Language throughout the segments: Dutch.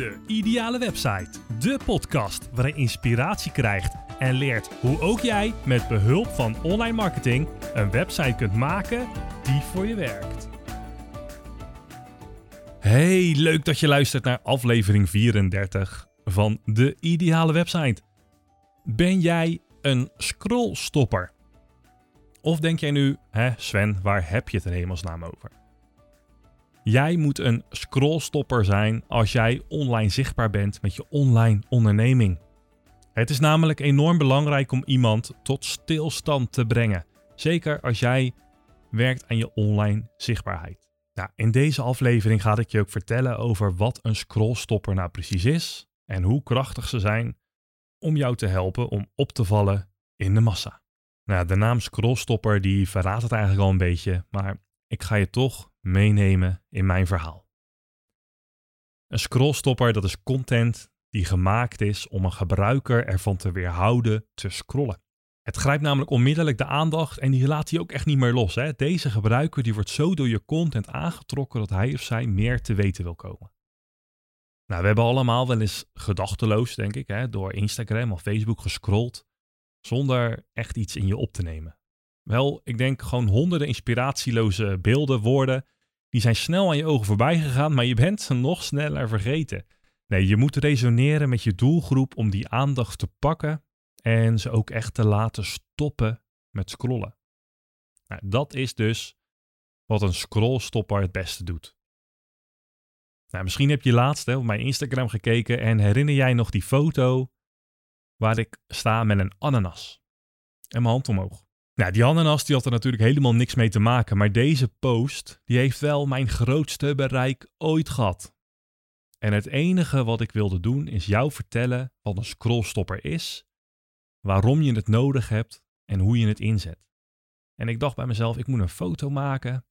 De Ideale Website. De podcast waarin je inspiratie krijgt en leert hoe ook jij met behulp van online marketing een website kunt maken die voor je werkt. Hey, leuk dat je luistert naar aflevering 34 van De Ideale Website. Ben jij een scrollstopper? Of denk jij nu, hè Sven, waar heb je het er hemelsnaam over? Jij moet een scrollstopper zijn als jij online zichtbaar bent met je online onderneming. Het is namelijk enorm belangrijk om iemand tot stilstand te brengen. Zeker als jij werkt aan je online zichtbaarheid. Nou, in deze aflevering ga ik je ook vertellen over wat een scrollstopper nou precies is en hoe krachtig ze zijn om jou te helpen om op te vallen in de massa. Nou, de naam scrollstopper die verraadt het eigenlijk al een beetje, maar ik ga je toch meenemen in mijn verhaal. Een scrollstopper dat is content die gemaakt is om een gebruiker ervan te weerhouden te scrollen. Het grijpt namelijk onmiddellijk de aandacht en die laat hij ook echt niet meer los. Hè? Deze gebruiker die wordt zo door je content aangetrokken dat hij of zij meer te weten wil komen. Nou, we hebben allemaal wel eens gedachteloos, denk ik, hè, door Instagram of Facebook gescrolld zonder echt iets in je op te nemen. Wel, ik denk gewoon honderden inspiratieloze beelden, woorden, die zijn snel aan je ogen voorbij gegaan, maar je bent ze nog sneller vergeten. Nee, je moet resoneren met je doelgroep om die aandacht te pakken en ze ook echt te laten stoppen met scrollen. Nou, dat is dus wat een scrollstopper het beste doet. Nou, misschien heb je laatst hè, op mijn Instagram gekeken en herinner jij nog die foto waar ik sta met een ananas en mijn hand omhoog. Nou, die ananas die had er natuurlijk helemaal niks mee te maken, maar deze post die heeft wel mijn grootste bereik ooit gehad. En het enige wat ik wilde doen is jou vertellen wat een scrollstopper is, waarom je het nodig hebt en hoe je het inzet. En ik dacht bij mezelf, ik moet een foto maken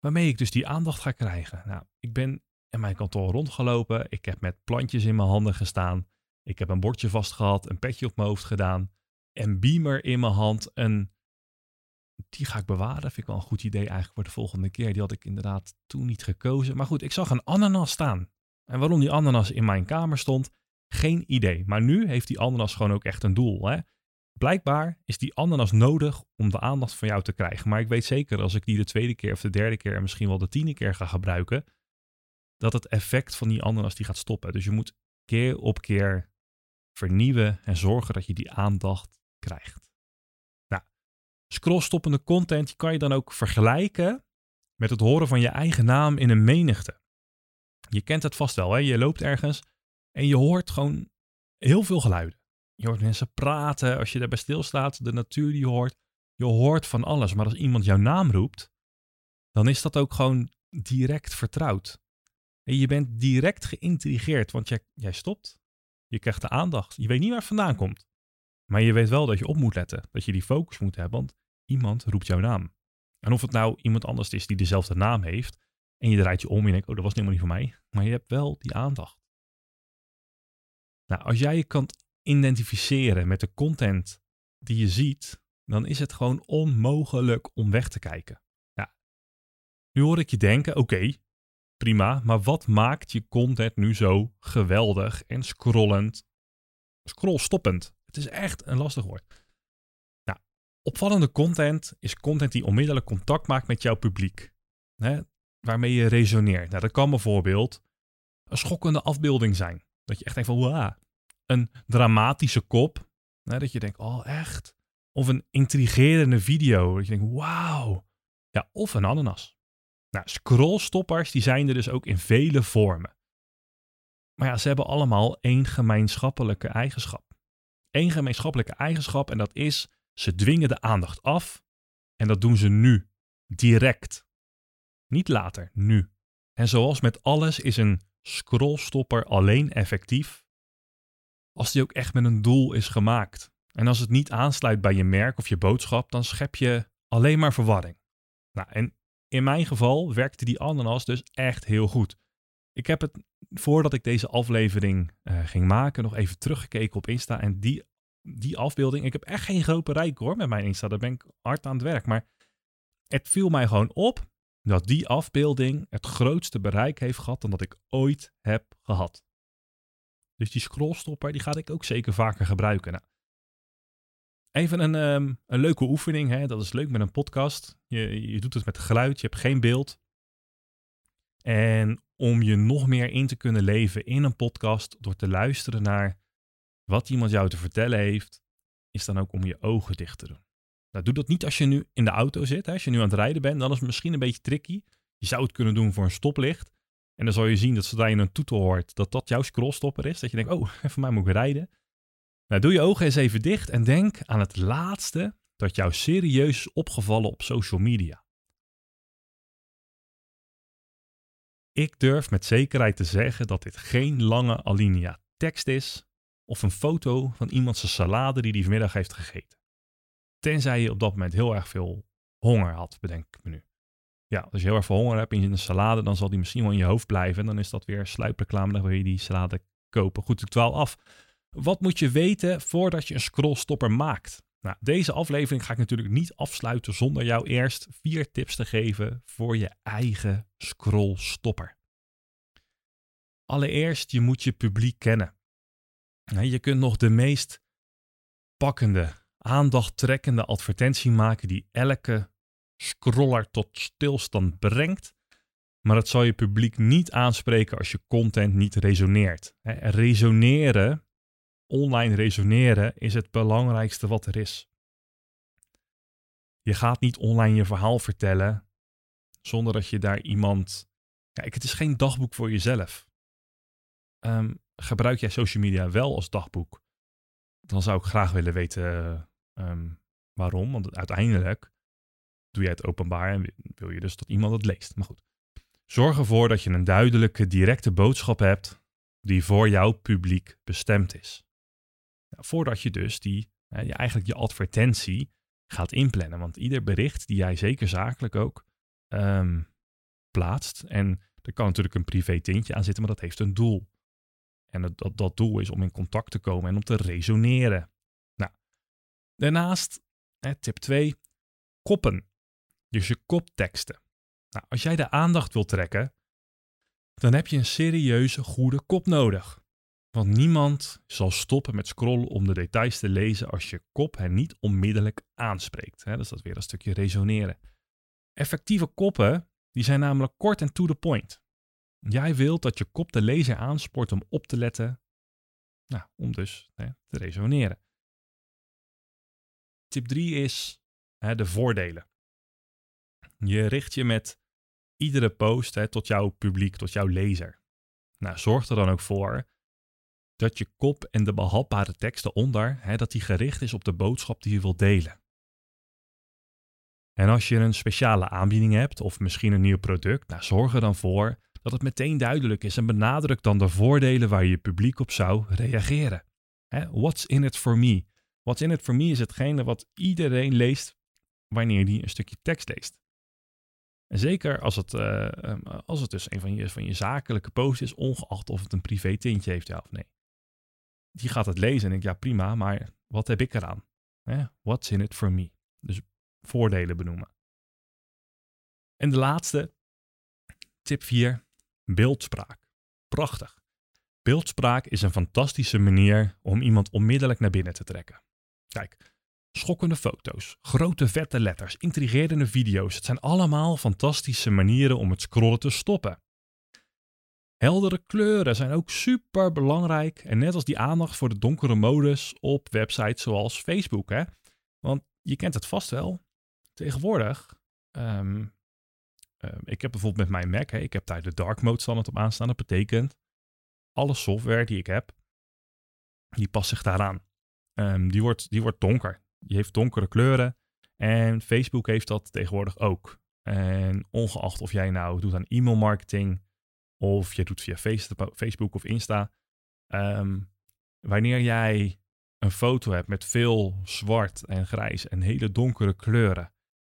waarmee ik dus die aandacht ga krijgen. Nou, ik ben in mijn kantoor rondgelopen, ik heb met plantjes in mijn handen gestaan, ik heb een bordje vastgehad, een petje op mijn hoofd gedaan, een beamer in mijn hand, een die ga ik bewaren. Vind ik wel een goed idee eigenlijk voor de volgende keer. Die had ik inderdaad toen niet gekozen. Maar goed, ik zag een ananas staan. En waarom die ananas in mijn kamer stond, geen idee. Maar nu heeft die ananas gewoon ook echt een doel. Hè? Blijkbaar is die ananas nodig om de aandacht van jou te krijgen. Maar ik weet zeker als ik die de tweede keer of de derde keer en misschien wel de tiende keer ga gebruiken, dat het effect van die ananas die gaat stoppen. Dus je moet keer op keer vernieuwen en zorgen dat je die aandacht krijgt. Scrollstoppende content kan je dan ook vergelijken met het horen van je eigen naam in een menigte. Je kent het vast wel, hè? je loopt ergens en je hoort gewoon heel veel geluiden. Je hoort mensen praten, als je daarbij stilstaat, de natuur die je hoort. Je hoort van alles, maar als iemand jouw naam roept, dan is dat ook gewoon direct vertrouwd. En je bent direct geïntrigeerd, want jij, jij stopt. Je krijgt de aandacht. Je weet niet waar het vandaan komt. Maar je weet wel dat je op moet letten, dat je die focus moet hebben, want iemand roept jouw naam. En of het nou iemand anders is die dezelfde naam heeft, en je draait je om en je denkt, oh, dat was helemaal niet voor mij, maar je hebt wel die aandacht. Nou, als jij je kan identificeren met de content die je ziet, dan is het gewoon onmogelijk om weg te kijken. Ja. Nu hoor ik je denken, oké, prima, maar wat maakt je content nu zo geweldig en scrollend, scrollstoppend? Het is echt een lastig woord. Nou, opvallende content is content die onmiddellijk contact maakt met jouw publiek. Hè, waarmee je resoneert. Nou, dat kan bijvoorbeeld een schokkende afbeelding zijn. Dat je echt denkt van. Een dramatische kop. Hè, dat je denkt, oh echt? Of een intrigerende video. Dat je denkt, wauw. Ja, of een ananas. Nou, scrollstoppers die zijn er dus ook in vele vormen. Maar ja, ze hebben allemaal één gemeenschappelijke eigenschap één gemeenschappelijke eigenschap en dat is ze dwingen de aandacht af en dat doen ze nu, direct. Niet later, nu. En zoals met alles is een scrollstopper alleen effectief als die ook echt met een doel is gemaakt. En als het niet aansluit bij je merk of je boodschap, dan schep je alleen maar verwarring. Nou, en in mijn geval werkte die ananas dus echt heel goed. Ik heb het voordat ik deze aflevering uh, ging maken nog even teruggekeken op Insta. En die, die afbeelding, ik heb echt geen groot bereik hoor met mijn Insta. Daar ben ik hard aan het werk. Maar het viel mij gewoon op dat die afbeelding het grootste bereik heeft gehad dan dat ik ooit heb gehad. Dus die scrollstopper, die ga ik ook zeker vaker gebruiken. Nou, even een, ehm, een leuke oefening, hè? dat is leuk met een podcast. Je, je doet het met geluid, je hebt geen beeld. En om je nog meer in te kunnen leven in een podcast, door te luisteren naar wat iemand jou te vertellen heeft, is dan ook om je ogen dicht te doen. Nou, doe dat niet als je nu in de auto zit. Hè. Als je nu aan het rijden bent, dan is het misschien een beetje tricky. Je zou het kunnen doen voor een stoplicht. En dan zal je zien dat zodra je een toetel hoort, dat dat jouw scrollstopper is. Dat je denkt, oh, voor mij moet ik rijden. Nou, doe je ogen eens even dicht en denk aan het laatste dat jou serieus is opgevallen op social media. Ik durf met zekerheid te zeggen dat dit geen lange alinea tekst is of een foto van iemands salade die die vanmiddag heeft gegeten. Tenzij je op dat moment heel erg veel honger had, bedenk ik me nu. Ja, als je heel erg veel honger hebt in een salade, dan zal die misschien wel in je hoofd blijven. En dan is dat weer sluipreclame, dan wil je die salade kopen. Goed, ik dwaal af. Wat moet je weten voordat je een scrollstopper maakt? Nou, deze aflevering ga ik natuurlijk niet afsluiten zonder jou eerst vier tips te geven voor je eigen scrollstopper. Allereerst, je moet je publiek kennen. Je kunt nog de meest pakkende, aandachttrekkende advertentie maken die elke scroller tot stilstand brengt. Maar het zal je publiek niet aanspreken als je content niet resoneert. Resoneren online resoneren is het belangrijkste wat er is. Je gaat niet online je verhaal vertellen zonder dat je daar iemand. Kijk, het is geen dagboek voor jezelf. Ehm, gebruik jij social media wel als dagboek? Dan zou ik graag willen weten ehm, waarom. Want uiteindelijk doe jij het openbaar en wil je dus dat iemand het leest. Maar goed. Zorg ervoor dat je een duidelijke, directe boodschap hebt die voor jouw publiek bestemd is. Voordat je dus die, je eigenlijk je advertentie gaat inplannen. Want ieder bericht die jij zeker zakelijk ook ehm, plaatst. En er kan natuurlijk een privé tintje aan zitten, maar dat heeft een doel. En dat, dat, doel is om in contact te komen en om te resoneren. Nou, daarnaast, hè, tip 2, koppen. Dus je kopteksten. Nou, als jij de aandacht wil trekken, dan heb je een serieuze goede kop nodig. Want niemand zal stoppen met scrollen om de details te lezen als je kop hen niet onmiddellijk aanspreekt. Hè? Dus dat weer een stukje resoneren. Effectieve koppen, die zijn namelijk kort en to the point. Jij wilt dat je kop de lezer aanspoort om op te letten, nou, om dus te resoneren. Tip 3 is de voordelen. Je richt je met iedere post tot jouw publiek, tot jouw lezer. Nou, zorg er dan ook voor dat je kop en de behapbare tekst eronder, hè, dat die gericht is op de boodschap die je wilt delen. En als je een speciale aanbieding hebt of misschien een nieuw product, nou, zorg er dan voor dat het meteen duidelijk is en benadruk dan de voordelen waar je publiek op zou reageren. Hè, what's in it for me? What's in it for me is hetgene wat iedereen leest wanneer die een stukje tekst leest. En zeker als het, uh, als het dus een van je, van je zakelijke posts is, ongeacht of het een privé tintje heeft, ja of nee die gaat het lezen en denkt, ja prima, maar wat heb ik eraan? What's in it for me? Dus voordelen benoemen. En de laatste, tip 4, beeldspraak. Prachtig. Beeldspraak is een fantastische manier om iemand onmiddellijk naar binnen te trekken. Kijk, schokkende foto's, grote vette letters, intrigerende video's. Het zijn allemaal fantastische manieren om het scrollen te stoppen. Heldere kleuren zijn ook super belangrijk. En net als die aandacht voor de donkere modus op websites zoals Facebook. Hè? Want je kent het vast wel. Tegenwoordig. Um, ik heb bijvoorbeeld met mijn Mac. Hè, ik heb daar de dark mode standaard op aanstaan. Dat betekent alle software die ik heb. Die past zich daaraan. Um, die, wordt, die wordt donker. Die heeft donkere kleuren. En Facebook heeft dat tegenwoordig ook. En ongeacht of jij nou doet aan e-mail marketing of je doet via Facebook of Insta. Ehm, wanneer jij een foto hebt met veel zwart en grijs en hele donkere kleuren.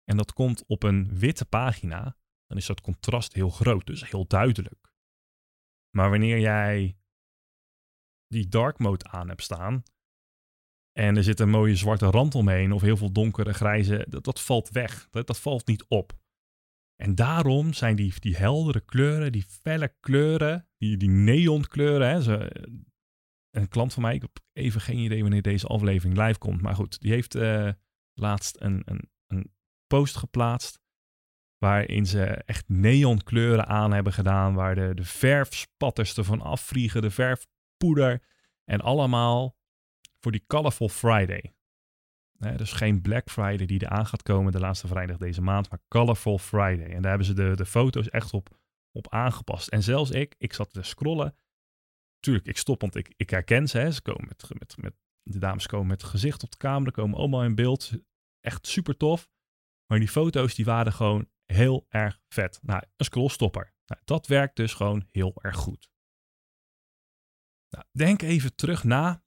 En dat komt op een witte pagina, dan is dat contrast heel groot, dus heel duidelijk. Maar wanneer jij die dark mode aan hebt staan en er zit een mooie zwarte rand omheen of heel veel donkere grijze, dat, dat valt weg. Dat, dat valt niet op. En daarom zijn die, die heldere kleuren, die felle kleuren, die, die neonkleuren, hè, ze, een klant van mij, ik heb even geen idee wanneer deze aflevering live komt. Maar goed, die heeft uh, laatst een, een, een post geplaatst. Waarin ze echt neonkleuren aan hebben gedaan. Waar de, de verfspatters ervan afvliegen. De verfpoeder. En allemaal voor die Colorful Friday. Dus geen Black Friday die eraan gaat komen de laatste vrijdag deze maand. Maar Colorful Friday. En daar hebben ze de, de foto's echt op, op aangepast. En zelfs ik, ik zat te scrollen. Tuurlijk, ik stop, want ik, ik herken ze. Hè. Ze komen met, met, met, de dames komen met gezicht op de camera. Komen allemaal in beeld. Echt super tof. Maar die foto's die waren gewoon heel erg vet. Nou, een scrollstopper. Nou, dat werkt dus gewoon heel erg goed. Nou, denk even terug na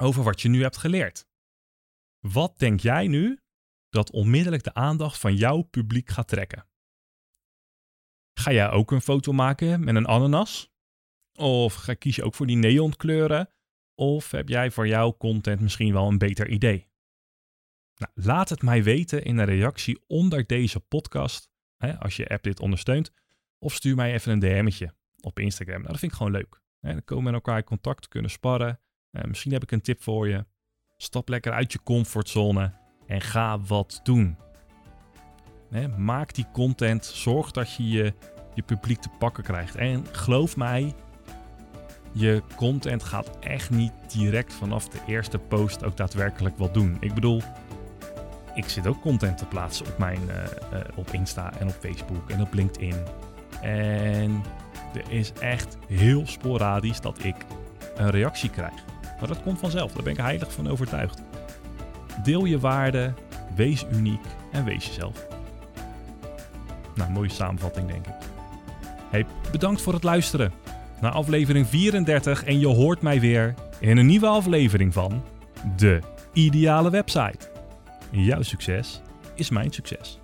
over wat je nu hebt geleerd. Wat denk jij nu dat onmiddellijk de aandacht van jouw publiek gaat trekken? Ga jij ook een foto maken met een ananas? Of ga, kies je ook voor die neonkleuren? Of heb jij voor jouw content misschien wel een beter idee? Nou, laat het mij weten in een reactie onder deze podcast, hè, als je app dit ondersteunt. Of stuur mij even een DM'tje op Instagram. Nou, dat vind ik gewoon leuk. Dan komen we met elkaar in contact, kunnen sparren. Uh, misschien heb ik een tip voor je. Stap lekker uit je comfortzone en ga wat doen. Maak die content. Zorg dat je, je publiek te pakken krijgt. En geloof mij, je content gaat echt niet direct vanaf de eerste post ook daadwerkelijk wat doen. Ik bedoel, ik zit ook content te plaatsen op mijn uh, uh, op Insta en op Facebook en op LinkedIn. En er is echt heel sporadisch dat ik een reactie krijg. Maar dat komt vanzelf, daar ben ik heilig van overtuigd. Deel je waarde, wees uniek en wees jezelf. Nou, mooie samenvatting denk ik. Hey, bedankt voor het luisteren naar aflevering 34 en je hoort mij weer in een nieuwe aflevering van De Ideale Website. Jouw succes is mijn succes.